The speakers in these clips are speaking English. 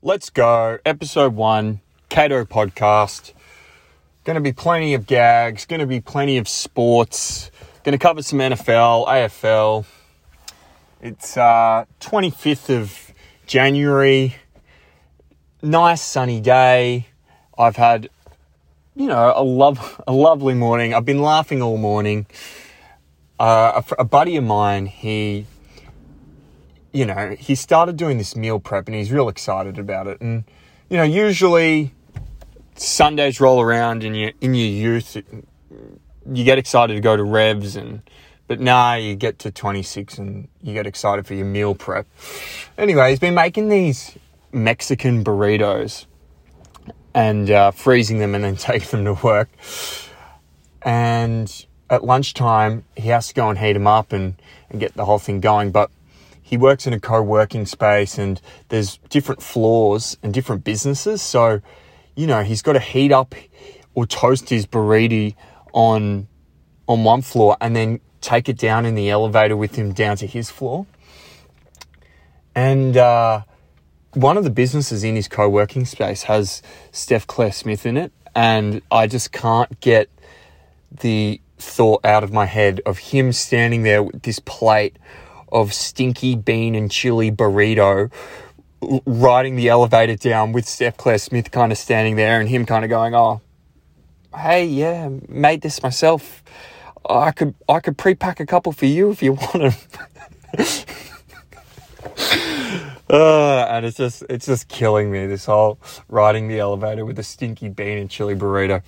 Let's go. Episode one, Cato podcast. Going to be plenty of gags, going to be plenty of sports, going to cover some NFL, AFL. It's uh, 25th of January. Nice sunny day. I've had, you know, a love, a lovely morning. I've been laughing all morning. Uh, a, a buddy of mine, he you know, he started doing this meal prep and he's real excited about it. And, you know, usually Sundays roll around in your, in your youth, you get excited to go to revs and, but now nah, you get to 26 and you get excited for your meal prep. Anyway, he's been making these Mexican burritos and uh, freezing them and then taking them to work. And at lunchtime, he has to go and heat them up and, and get the whole thing going. But he works in a co-working space and there's different floors and different businesses. So, you know, he's got to heat up or toast his burrito on on one floor and then take it down in the elevator with him down to his floor. And uh, one of the businesses in his co-working space has Steph Claire Smith in it, and I just can't get the thought out of my head of him standing there with this plate of stinky bean and chili burrito riding the elevator down with Steph Claire Smith kind of standing there and him kind of going, "Oh, hey, yeah, made this myself. I could I could pre-pack a couple for you if you want them." uh, and it's just it's just killing me this whole riding the elevator with a stinky bean and chili burrito.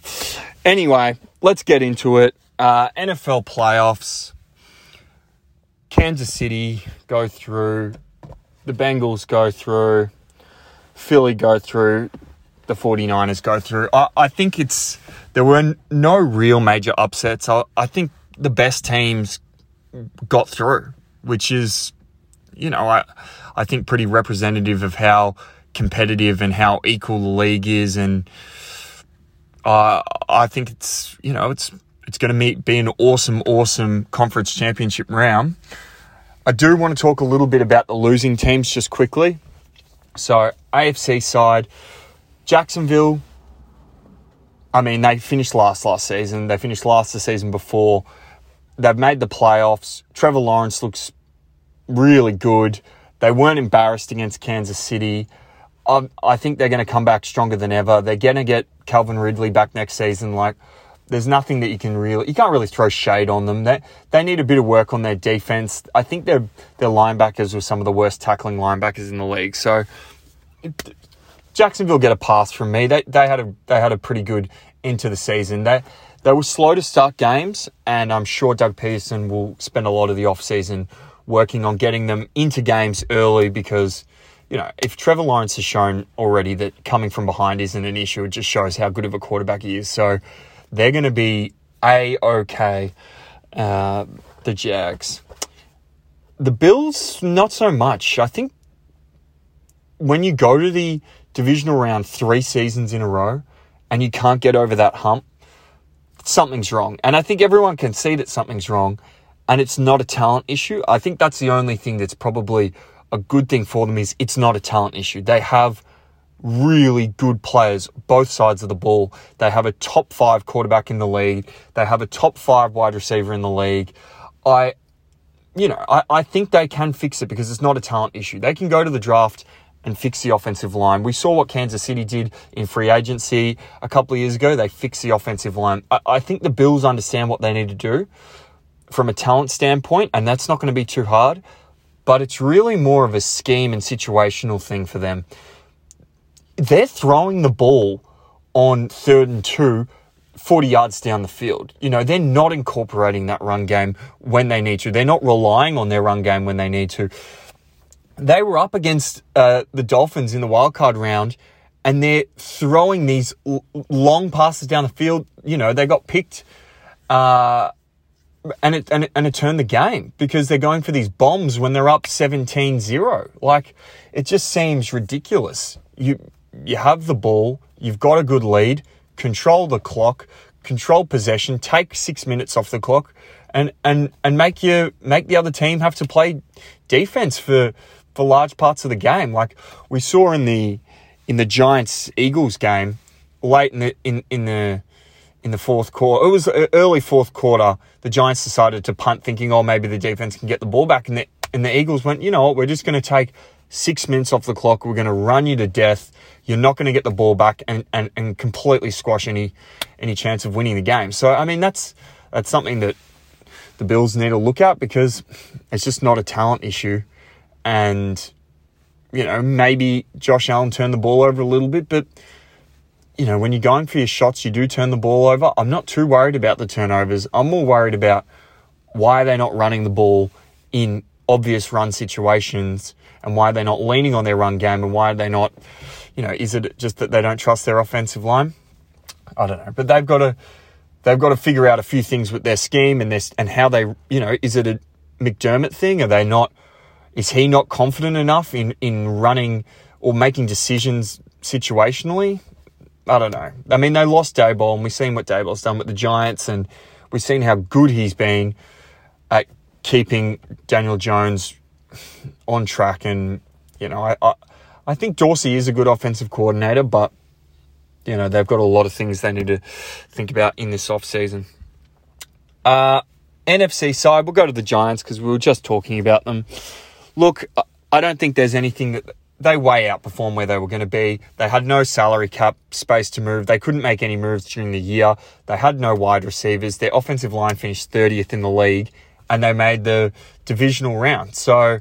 Anyway, let's get into it. Uh, NFL playoffs. Kansas City go through, the Bengals go through, Philly go through, the 49ers go through. I, I think it's, there were no real major upsets. I, I think the best teams got through, which is, you know, I, I think pretty representative of how competitive and how equal the league is. And uh, I think it's, you know, it's it's going to be an awesome, awesome conference championship round. I do want to talk a little bit about the losing teams just quickly. So, AFC side, Jacksonville. I mean, they finished last last season. They finished last the season before. They've made the playoffs. Trevor Lawrence looks really good. They weren't embarrassed against Kansas City. I, I think they're going to come back stronger than ever. They're going to get Calvin Ridley back next season. Like, there's nothing that you can really you can't really throw shade on them. They they need a bit of work on their defense. I think their their linebackers were some of the worst tackling linebackers in the league. So Jacksonville get a pass from me. They they had a they had a pretty good into the season. They they were slow to start games, and I'm sure Doug Pederson will spend a lot of the off season working on getting them into games early because you know, if Trevor Lawrence has shown already that coming from behind isn't an issue, it just shows how good of a quarterback he is. So they're going to be a okay. Uh, the Jags. The Bills, not so much. I think when you go to the divisional round three seasons in a row and you can't get over that hump, something's wrong. And I think everyone can see that something's wrong and it's not a talent issue. I think that's the only thing that's probably a good thing for them is it's not a talent issue. They have really good players, both sides of the ball. They have a top five quarterback in the league. They have a top five wide receiver in the league. I, you know, I, I think they can fix it because it's not a talent issue. They can go to the draft and fix the offensive line. We saw what Kansas City did in free agency a couple of years ago. They fixed the offensive line. I, I think the Bills understand what they need to do from a talent standpoint, and that's not going to be too hard. But it's really more of a scheme and situational thing for them they're throwing the ball on third and two 40 yards down the field. You know, they're not incorporating that run game when they need to. They're not relying on their run game when they need to. They were up against uh, the Dolphins in the wildcard round and they're throwing these l- long passes down the field. You know, they got picked uh, and, it, and, it, and it turned the game because they're going for these bombs when they're up 17 0. Like, it just seems ridiculous. You you have the ball, you've got a good lead, control the clock, control possession, take six minutes off the clock, and and and make you make the other team have to play defense for for large parts of the game. Like we saw in the in the Giants Eagles game late in the in, in the in the fourth quarter. It was early fourth quarter. The Giants decided to punt, thinking, "Oh, maybe the defense can get the ball back." And the and the Eagles went, "You know what? We're just going to take six minutes off the clock. We're going to run you to death. You're not going to get the ball back, and, and and completely squash any any chance of winning the game." So, I mean, that's that's something that the Bills need to look at because it's just not a talent issue, and you know maybe Josh Allen turned the ball over a little bit, but you know, when you're going for your shots, you do turn the ball over. I'm not too worried about the turnovers. I'm more worried about why are they're not running the ball in obvious run situations and why are they're not leaning on their run game and why are they're not, you know, is it just that they don't trust their offensive line? I don't know, but they've got to they've got to figure out a few things with their scheme and this and how they, you know, is it a McDermott thing? Are they not? Is he not confident enough in in running or making decisions situationally? I don't know. I mean, they lost Daboll, and we've seen what Daboll's done with the Giants, and we've seen how good he's been at keeping Daniel Jones on track. And you know, I, I, I think Dorsey is a good offensive coordinator, but you know they've got a lot of things they need to think about in this off season. Uh, NFC side, we'll go to the Giants because we were just talking about them. Look, I don't think there's anything that they way outperformed where they were going to be. They had no salary cap space to move. They couldn't make any moves during the year. They had no wide receivers. Their offensive line finished 30th in the league and they made the divisional round. So,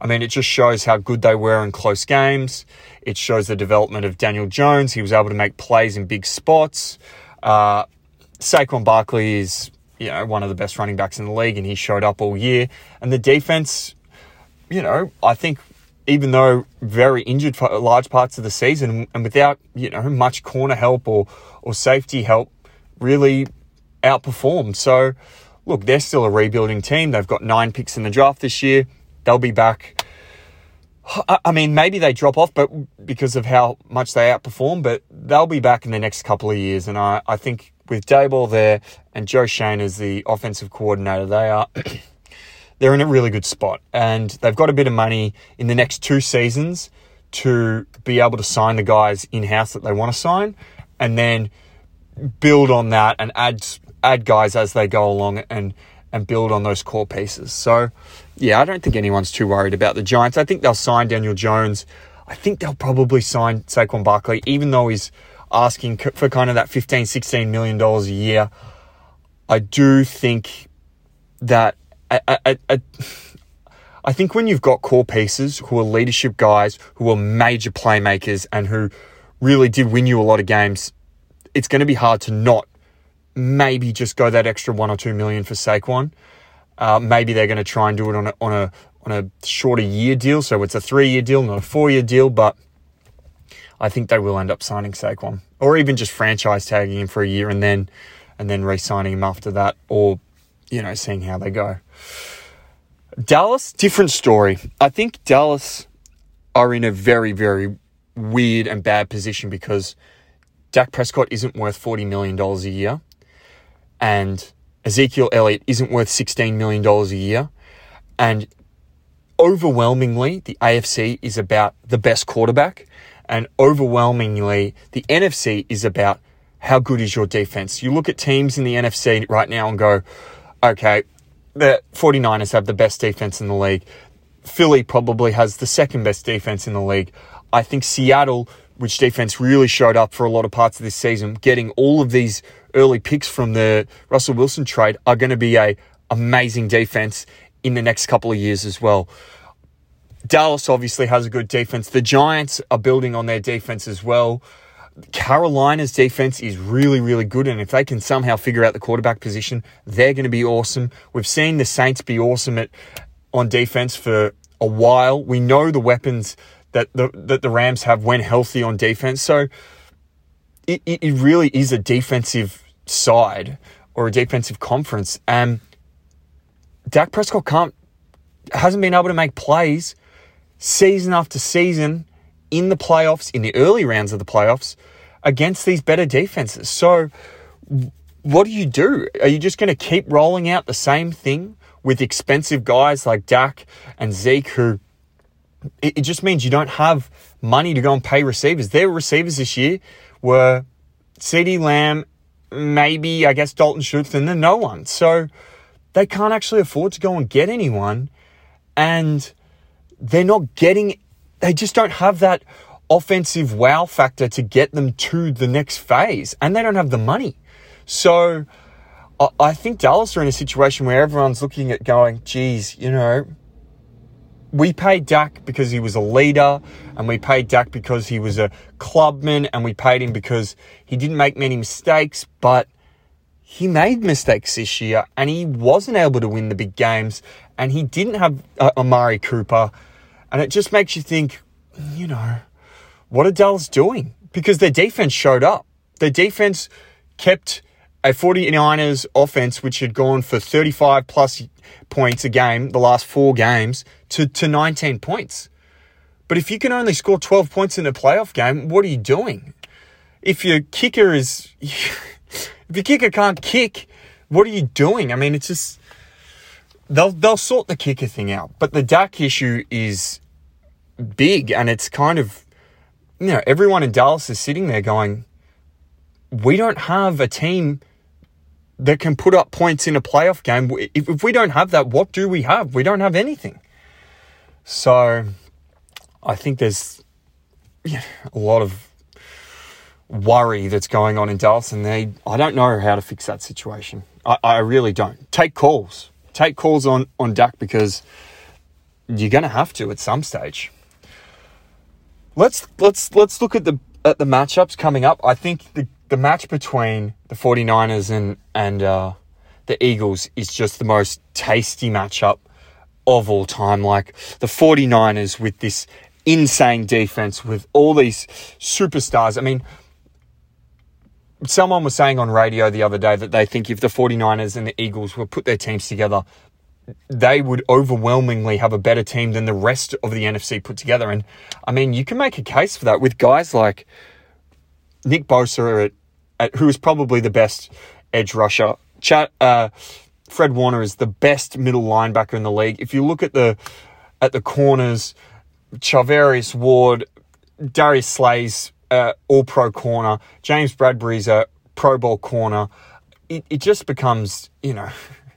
I mean, it just shows how good they were in close games. It shows the development of Daniel Jones. He was able to make plays in big spots. Uh, Saquon Barkley is, you know, one of the best running backs in the league and he showed up all year. And the defense, you know, I think even though very injured for large parts of the season and without, you know, much corner help or, or safety help, really outperformed. So, look, they're still a rebuilding team. They've got nine picks in the draft this year. They'll be back. I mean, maybe they drop off, but because of how much they outperform, but they'll be back in the next couple of years. And I, I think with Daboll there and Joe Schoen as the offensive coordinator, they are they're in a really good spot and they've got a bit of money in the next two seasons to be able to sign the guys in house that they want to sign and then build on that and add add guys as they go along and and build on those core pieces. So, yeah, I don't think anyone's too worried about the Giants. I think they'll sign Daniel Jones. I think they'll probably sign Saquon Barkley, even though he's asking for kind of that 15, 16 million dollars a year. I do think that I, I, I, I think when you've got core pieces who are leadership guys, who are major playmakers, and who really did win you a lot of games, it's going to be hard to not maybe just go that extra one or two million for Saquon. Uh, maybe they're going to try and do it on a, on a on a shorter year deal, so it's a three year deal, not a four year deal. But I think they will end up signing Saquon, or even just franchise tagging him for a year and then and then re-signing him after that, or you know, seeing how they go. Dallas, different story. I think Dallas are in a very, very weird and bad position because Dak Prescott isn't worth $40 million a year and Ezekiel Elliott isn't worth $16 million a year. And overwhelmingly, the AFC is about the best quarterback. And overwhelmingly, the NFC is about how good is your defense. You look at teams in the NFC right now and go, okay, the 49ers have the best defense in the league. Philly probably has the second best defense in the league. I think Seattle, which defense really showed up for a lot of parts of this season, getting all of these early picks from the Russell Wilson trade are going to be a amazing defense in the next couple of years as well. Dallas obviously has a good defense. The Giants are building on their defense as well. Carolina's defense is really, really good. And if they can somehow figure out the quarterback position, they're going to be awesome. We've seen the Saints be awesome at on defense for a while. We know the weapons that the that the Rams have when healthy on defense. So it, it really is a defensive side or a defensive conference. And Dak Prescott can't hasn't been able to make plays season after season in the playoffs, in the early rounds of the playoffs, against these better defenses. So, what do you do? Are you just going to keep rolling out the same thing with expensive guys like Dak and Zeke, who it, it just means you don't have money to go and pay receivers. Their receivers this year were CeeDee Lamb, maybe, I guess, Dalton Schultz, and then no one. So they can't actually afford to go and get anyone. And they're not getting, they just don't have that offensive wow factor to get them to the next phase. And they don't have the money. So I think Dallas are in a situation where everyone's looking at going, geez, you know, we paid Dak because he was a leader, and we paid Dak because he was a clubman, and we paid him because he didn't make many mistakes, but he made mistakes this year, and he wasn't able to win the big games, and he didn't have uh, Amari Cooper, and it just makes you think, you know, what are Dallas doing? Because their defense showed up. Their defense kept a 49ers offense, which had gone for 35 plus points a game the last four games, to, to 19 points. But if you can only score 12 points in a playoff game, what are you doing? If your kicker is, if your kicker can't kick, what are you doing? I mean, it's just, they'll, they'll sort the kicker thing out. But the Dak issue is big and it's kind of, you know, everyone in Dallas is sitting there going, we don't have a team that can put up points in a playoff game. If, if we don't have that, what do we have? We don't have anything. So I think there's yeah, a lot of worry that's going on in Dallas, and they I don't know how to fix that situation. I, I really don't. Take calls. Take calls on, on Dak because you're gonna have to at some stage. Let's let's let's look at the at the matchups coming up. I think the the match between the 49ers and, and uh, the Eagles is just the most tasty matchup of all time. Like the 49ers with this insane defense, with all these superstars. I mean, someone was saying on radio the other day that they think if the 49ers and the Eagles were put their teams together, they would overwhelmingly have a better team than the rest of the NFC put together. And I mean, you can make a case for that with guys like Nick Bosa at, at who is probably the best edge rusher. Chat, uh, Fred Warner is the best middle linebacker in the league. If you look at the at the corners, Charvarius Ward, Darius Slay's uh, All Pro corner, James Bradberry's a Pro Bowl corner. It, it just becomes you know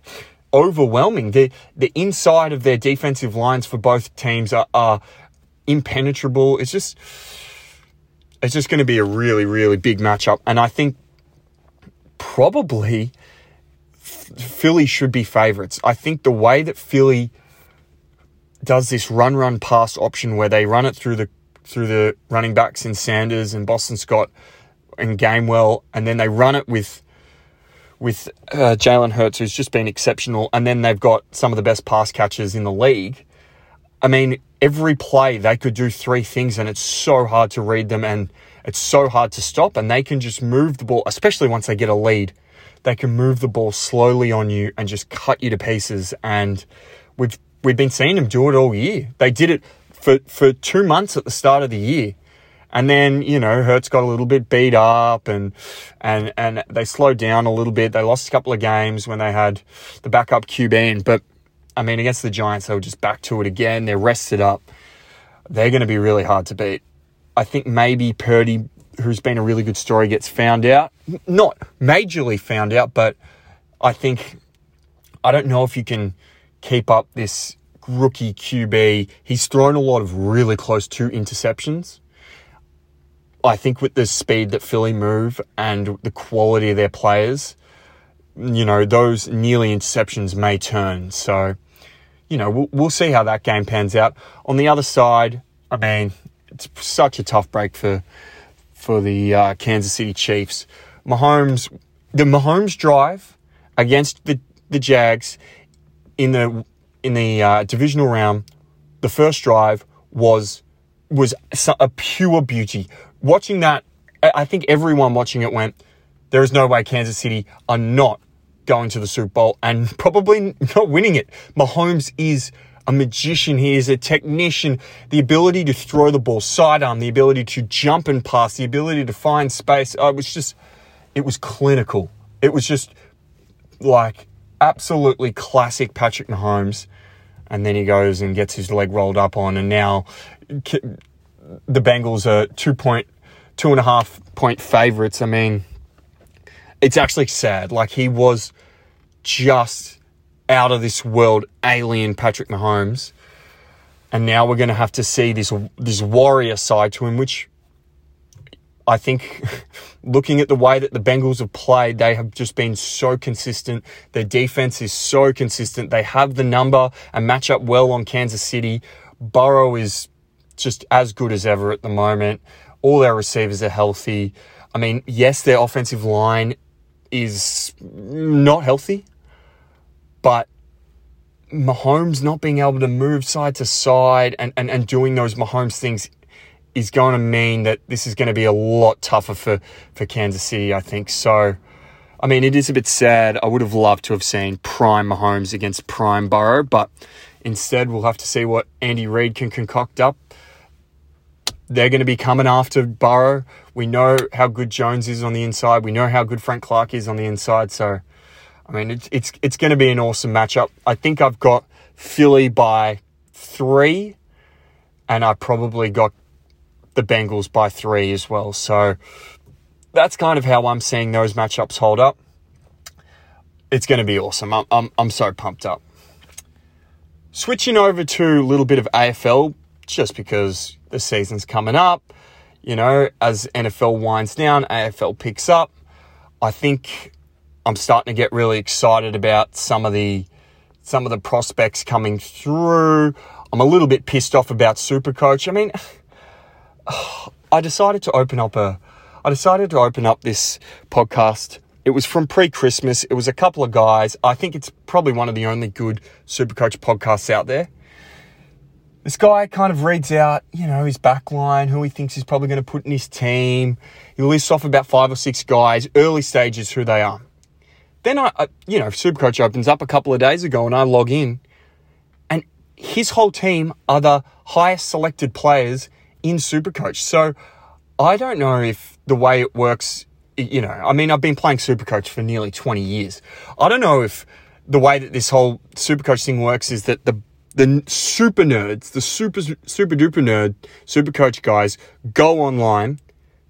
overwhelming. The the inside of their defensive lines for both teams are, are impenetrable. It's just it's just going to be a really, really big matchup. And I think probably Philly should be favourites. I think the way that Philly does this run, run, pass option where they run it through the through the running backs in Sanders and Boston Scott and Gainwell, and then they run it with with uh, Jalen Hurts, who's just been exceptional, and then they've got some of the best pass catchers in the league. I mean, every play they could do three things and it's so hard to read them and it's so hard to stop and they can just move the ball, especially once they get a lead. They can move the ball slowly on you and just cut you to pieces. And we've we've been seeing them do it all year. They did it for, for two months at the start of the year. And then, you know, Hurts got a little bit beat up and and and they slowed down a little bit. They lost a couple of games when they had the backup QB in, but I mean, against the Giants, they were just back to it again. They're rested up. They're going to be really hard to beat. I think maybe Purdy, who's been a really good story, gets found out. Not majorly found out, but I think, I don't know if you can keep up this rookie QB. He's thrown a lot of really close to interceptions. I think with the speed that Philly move and the quality of their players, you know, those nearly interceptions may turn. So, you know, we'll, we'll see how that game pans out. On the other side, I mean, it's such a tough break for for the uh, Kansas City Chiefs. Mahomes, the Mahomes drive against the the Jags in the in the uh, divisional round, the first drive was was a pure beauty. Watching that, I think everyone watching it went, there is no way Kansas City are not going to the Super Bowl and probably not winning it. Mahomes is a magician. He is a technician. The ability to throw the ball sidearm, the ability to jump and pass, the ability to find space. It was just, it was clinical. It was just like absolutely classic Patrick Mahomes. and then he goes and gets his leg rolled up on, and now the Bengals are two point two and a half point favorites. I mean, it's actually sad. Like he was just out of this world alien Patrick Mahomes. And now we're going to have to see this this warrior side to him, which I think, looking at the way that the Bengals have played, they have just been so consistent. Their defense is so consistent. They have the number and match up well on Kansas City. Burrow is just as good as ever at the moment. All their receivers are healthy. I mean, yes, their offensive line is not healthy, but Mahomes not being able to move side to side and, and, and doing those Mahomes things is going to mean that this is going to be a lot tougher for, for Kansas City, I think. So, I mean, it is a bit sad. I would have loved to have seen prime Mahomes against prime Burrow, but instead we'll have to see what Andy Reid can concoct up. They're going to be coming after Burrow. We know how good Jones is on the inside. We know how good Frank Clark is on the inside. So, I mean, it's it's it's going to be an awesome matchup. I think I've got Philly by three, and I probably got the Bengals by three as well. So that's kind of how I'm seeing those matchups hold up. It's going to be awesome. I'm I'm I'm so pumped up. Switching over to a little bit of AFL, just because the season's coming up. You know, as NFL winds down, AFL picks up. I think I'm starting to get really excited about some of the some of the prospects coming through. I'm a little bit pissed off about Supercoach. I mean, I decided to open up a I decided to open up this podcast. It was from pre-Christmas. It was a couple of guys. I think it's probably one of the only good Supercoach podcasts out there this guy kind of reads out, you know, his backline, who he thinks he's probably going to put in his team. He lists off about five or six guys, early stages, who they are. Then I, I you know, Supercoach opens up a couple of days ago and I log in and his whole team are the highest selected players in Supercoach. So I don't know if the way it works, you know, I mean, I've been playing Supercoach for nearly 20 years. I don't know if the way that this whole Supercoach thing works is that the the super nerds, the super super duper nerd, super coach guys go online,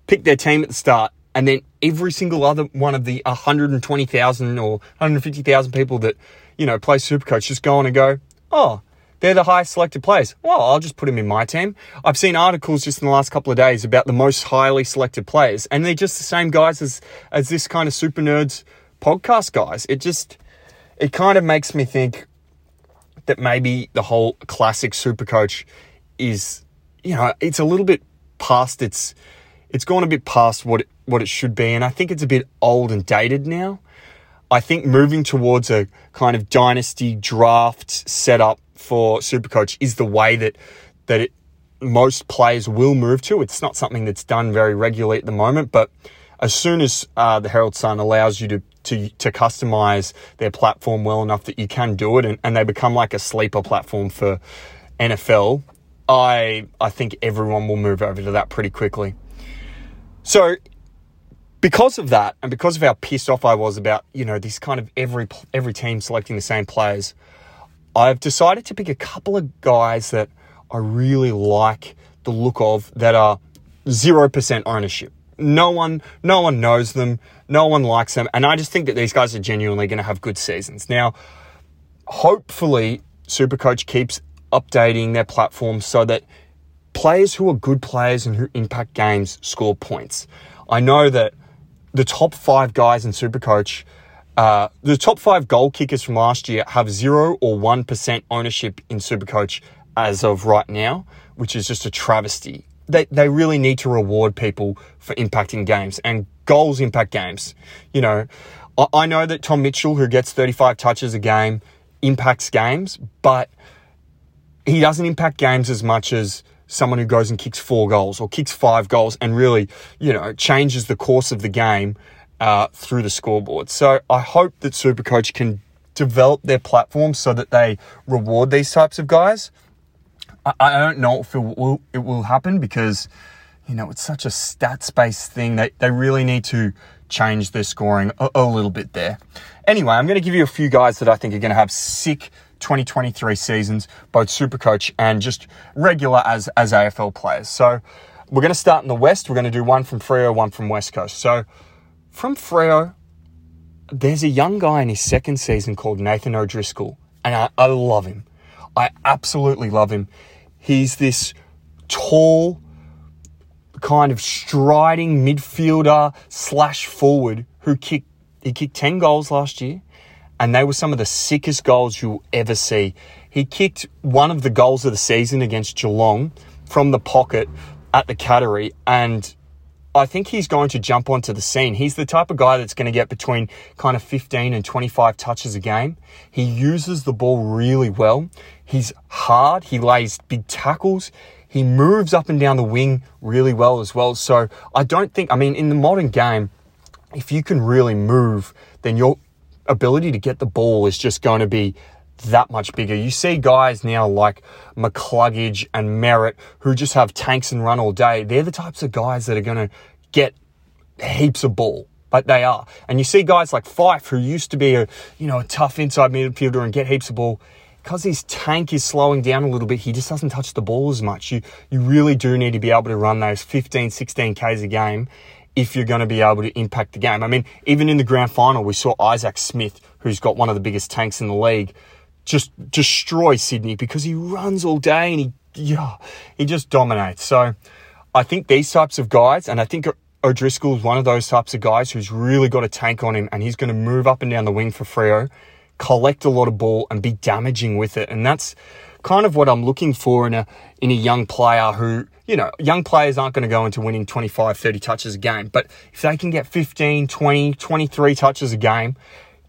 pick their team at the start, and then every single other one of the 120,000 or 150,000 people that you know play super coach just go on and go, oh, they're the highest selected players. Well, I'll just put them in my team. I've seen articles just in the last couple of days about the most highly selected players, and they're just the same guys as as this kind of super nerds podcast guys. It just it kind of makes me think that maybe the whole classic super coach is, you know, it's a little bit past its, it's gone a bit past what it, what it should be. And I think it's a bit old and dated now. I think moving towards a kind of dynasty draft setup for Supercoach is the way that that it, most players will move to. It's not something that's done very regularly at the moment, but as soon as uh, the Herald Sun allows you to to to customize their platform well enough that you can do it and, and they become like a sleeper platform for NFL, I I think everyone will move over to that pretty quickly. So because of that and because of how pissed off I was about, you know, this kind of every every team selecting the same players, I've decided to pick a couple of guys that I really like the look of that are 0% ownership. No one no one knows them. No one likes them. And I just think that these guys are genuinely going to have good seasons. Now, hopefully, Supercoach keeps updating their platform so that players who are good players and who impact games score points. I know that the top five guys in Supercoach, uh, the top five goal kickers from last year have zero or 1% ownership in Supercoach as of right now, which is just a travesty. They, they really need to reward people for impacting games. And goals impact games. You know, I, I know that Tom Mitchell, who gets 35 touches a game, impacts games, but he doesn't impact games as much as someone who goes and kicks four goals or kicks five goals and really, you know, changes the course of the game uh, through the scoreboard. So I hope that Supercoach can develop their platform so that they reward these types of guys. I, I don't know if it will, it will happen because you know, it's such a stats based thing. They, they really need to change their scoring a, a little bit there. Anyway, I'm going to give you a few guys that I think are going to have sick 2023 seasons, both Supercoach and just regular as as AFL players. So we're going to start in the West. We're going to do one from Freo, one from West Coast. So from Freo, there's a young guy in his second season called Nathan O'Driscoll, and I, I love him. I absolutely love him. He's this tall, kind of striding midfielder slash forward who kicked he kicked 10 goals last year and they were some of the sickest goals you'll ever see. He kicked one of the goals of the season against Geelong from the pocket at the Cattery and I think he's going to jump onto the scene. He's the type of guy that's going to get between kind of 15 and 25 touches a game. He uses the ball really well. He's hard. He lays big tackles. He moves up and down the wing really well as well. So I don't think, I mean, in the modern game, if you can really move, then your ability to get the ball is just going to be that much bigger. You see guys now like McCluggage and Merrett who just have tanks and run all day. They're the types of guys that are going to get heaps of ball. But they are. And you see guys like Fyfe, who used to be a, you know, a tough inside midfielder and get heaps of ball. Because his tank is slowing down a little bit, he just doesn't touch the ball as much. You, you really do need to be able to run those 15, 16 Ks a game if you're going to be able to impact the game. I mean, even in the grand final, we saw Isaac Smith, who's got one of the biggest tanks in the league, just destroy Sydney because he runs all day and he yeah, he just dominates. So I think these types of guys, and I think O'Driscoll is one of those types of guys who's really got a tank on him and he's going to move up and down the wing for Freo, collect a lot of ball and be damaging with it. And that's kind of what I'm looking for in a in a young player who, you know, young players aren't going to go into winning 25, 30 touches a game, but if they can get 15, 20, 23 touches a game,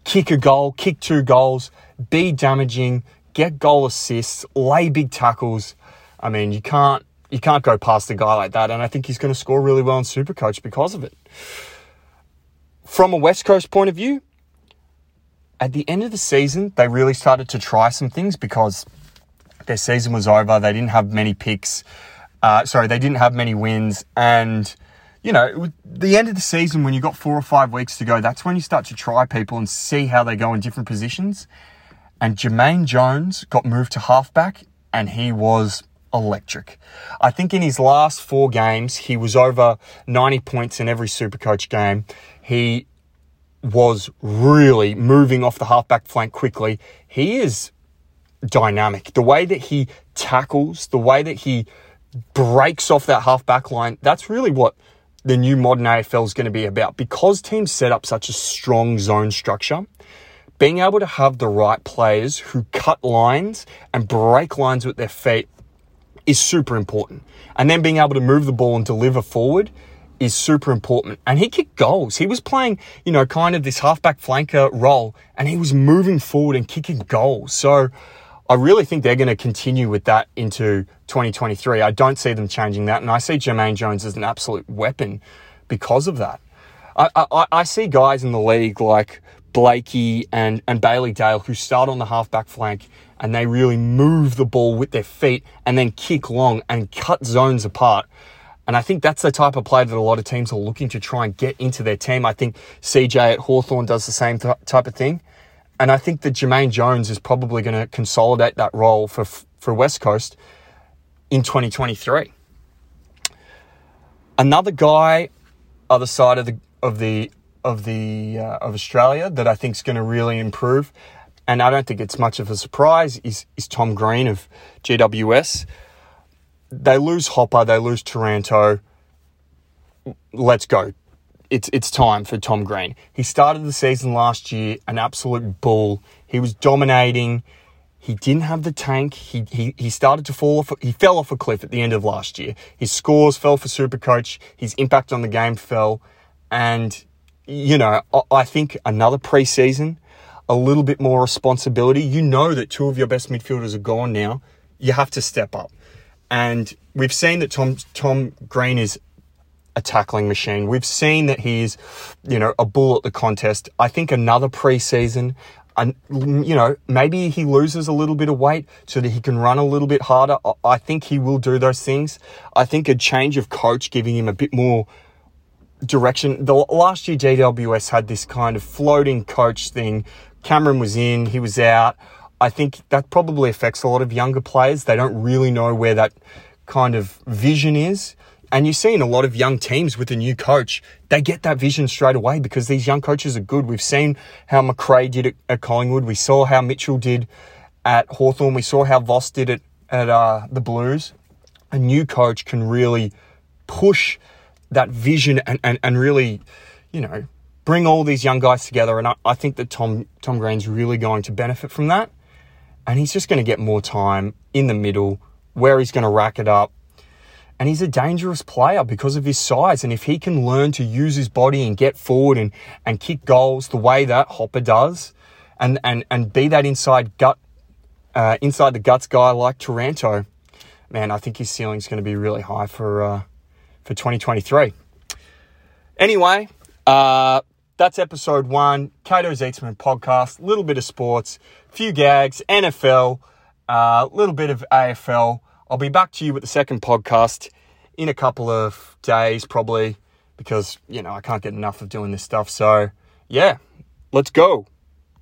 kick a goal, kick two goals, be damaging, get goal assists, lay big tackles. I mean, you can't you can't go past a guy like that, and I think he's going to score really well in Supercoach because of it. From a West Coast point of view, at the end of the season, they really started to try some things because their season was over. They didn't have many picks. Uh, sorry, they didn't have many wins, and you know, the end of the season when you've got four or five weeks to go, that's when you start to try people and see how they go in different positions. And Jamaine Jones got moved to halfback and he was electric. I think in his last four games, he was over 90 points in every Supercoach game. He was really moving off the halfback flank quickly. He is dynamic. The way that he tackles, the way that he breaks off that halfback line, that's really what the new modern AFL is going to be about. Because teams set up such a strong zone structure, being able to have the right players who cut lines and break lines with their feet is super important. And then being able to move the ball and deliver forward is super important. And he kicked goals. He was playing, you know, kind of this halfback flanker role and he was moving forward and kicking goals. So I really think they're going to continue with that into 2023. I don't see them changing that. And I see Jamaine Jones as an absolute weapon because of that. I, I, I see guys in the league like Blakey and, and Bailey Dale who start on the halfback flank and they really move the ball with their feet and then kick long and cut zones apart. And I think that's the type of player that a lot of teams are looking to try and get into their team. I think CJ at Hawthorn does the same th- type of thing. And I think that Jamaine Jones is probably going to consolidate that role for, for West Coast in 2023. Another guy, other side of the of the of the uh, of Australia that I think is going to really improve, and I don't think it's much of a surprise is is Tom Green of GWS. They lose Hopper, they lose Taranto. Let's go it's it's time for Tom Green. He started the season last year an absolute bull. He was dominating. He didn't have the tank. He, he he started to fall off. He fell off a cliff at the end of last year. His scores fell for Supercoach. His impact on the game fell, and you know I think another preseason, a little bit more responsibility. You know that two of your best midfielders are gone now. You have to step up, and we've seen that Tom Tom Green is a tackling machine. We've seen that he's, you know, a bull at the contest. I think another preseason, and you know, maybe he loses a little bit of weight so that he can run a little bit harder. I think he will do those things. I think a change of coach giving him a bit more direction. The last year GWS had this kind of floating coach thing. Cameron was in, he was out. I think that probably affects a lot of younger players. They don't really know where that kind of vision is. And you see in a lot of young teams with a new coach, they get that vision straight away because these young coaches are good. We've seen how McRae did it at Collingwood. We saw how Mitchell did at Hawthorn. We saw how Voss did it at uh, the Blues. A new coach can really push that vision and, and, and really, you know, bring all these young guys together. And I, I think that Tom, Tom Green's really going to benefit from that. And he's just going to get more time in the middle where he's going to rack it up and he's a dangerous player because of his size. And if he can learn to use his body and get forward and, and kick goals the way that Hopper does, and, and, and be that inside gut, uh, inside the guts guy like Taranto, man, I think his ceiling is going to be really high for, uh, for 2023. Anyway, uh, that's episode one, Cato's Eatsman podcast, little bit of sports, few gags, NFL, a uh, little bit of AFL. I'll be back to you with the second podcast in a couple of days, probably, because, you know, I can't get enough of doing this stuff. So, yeah, let's go.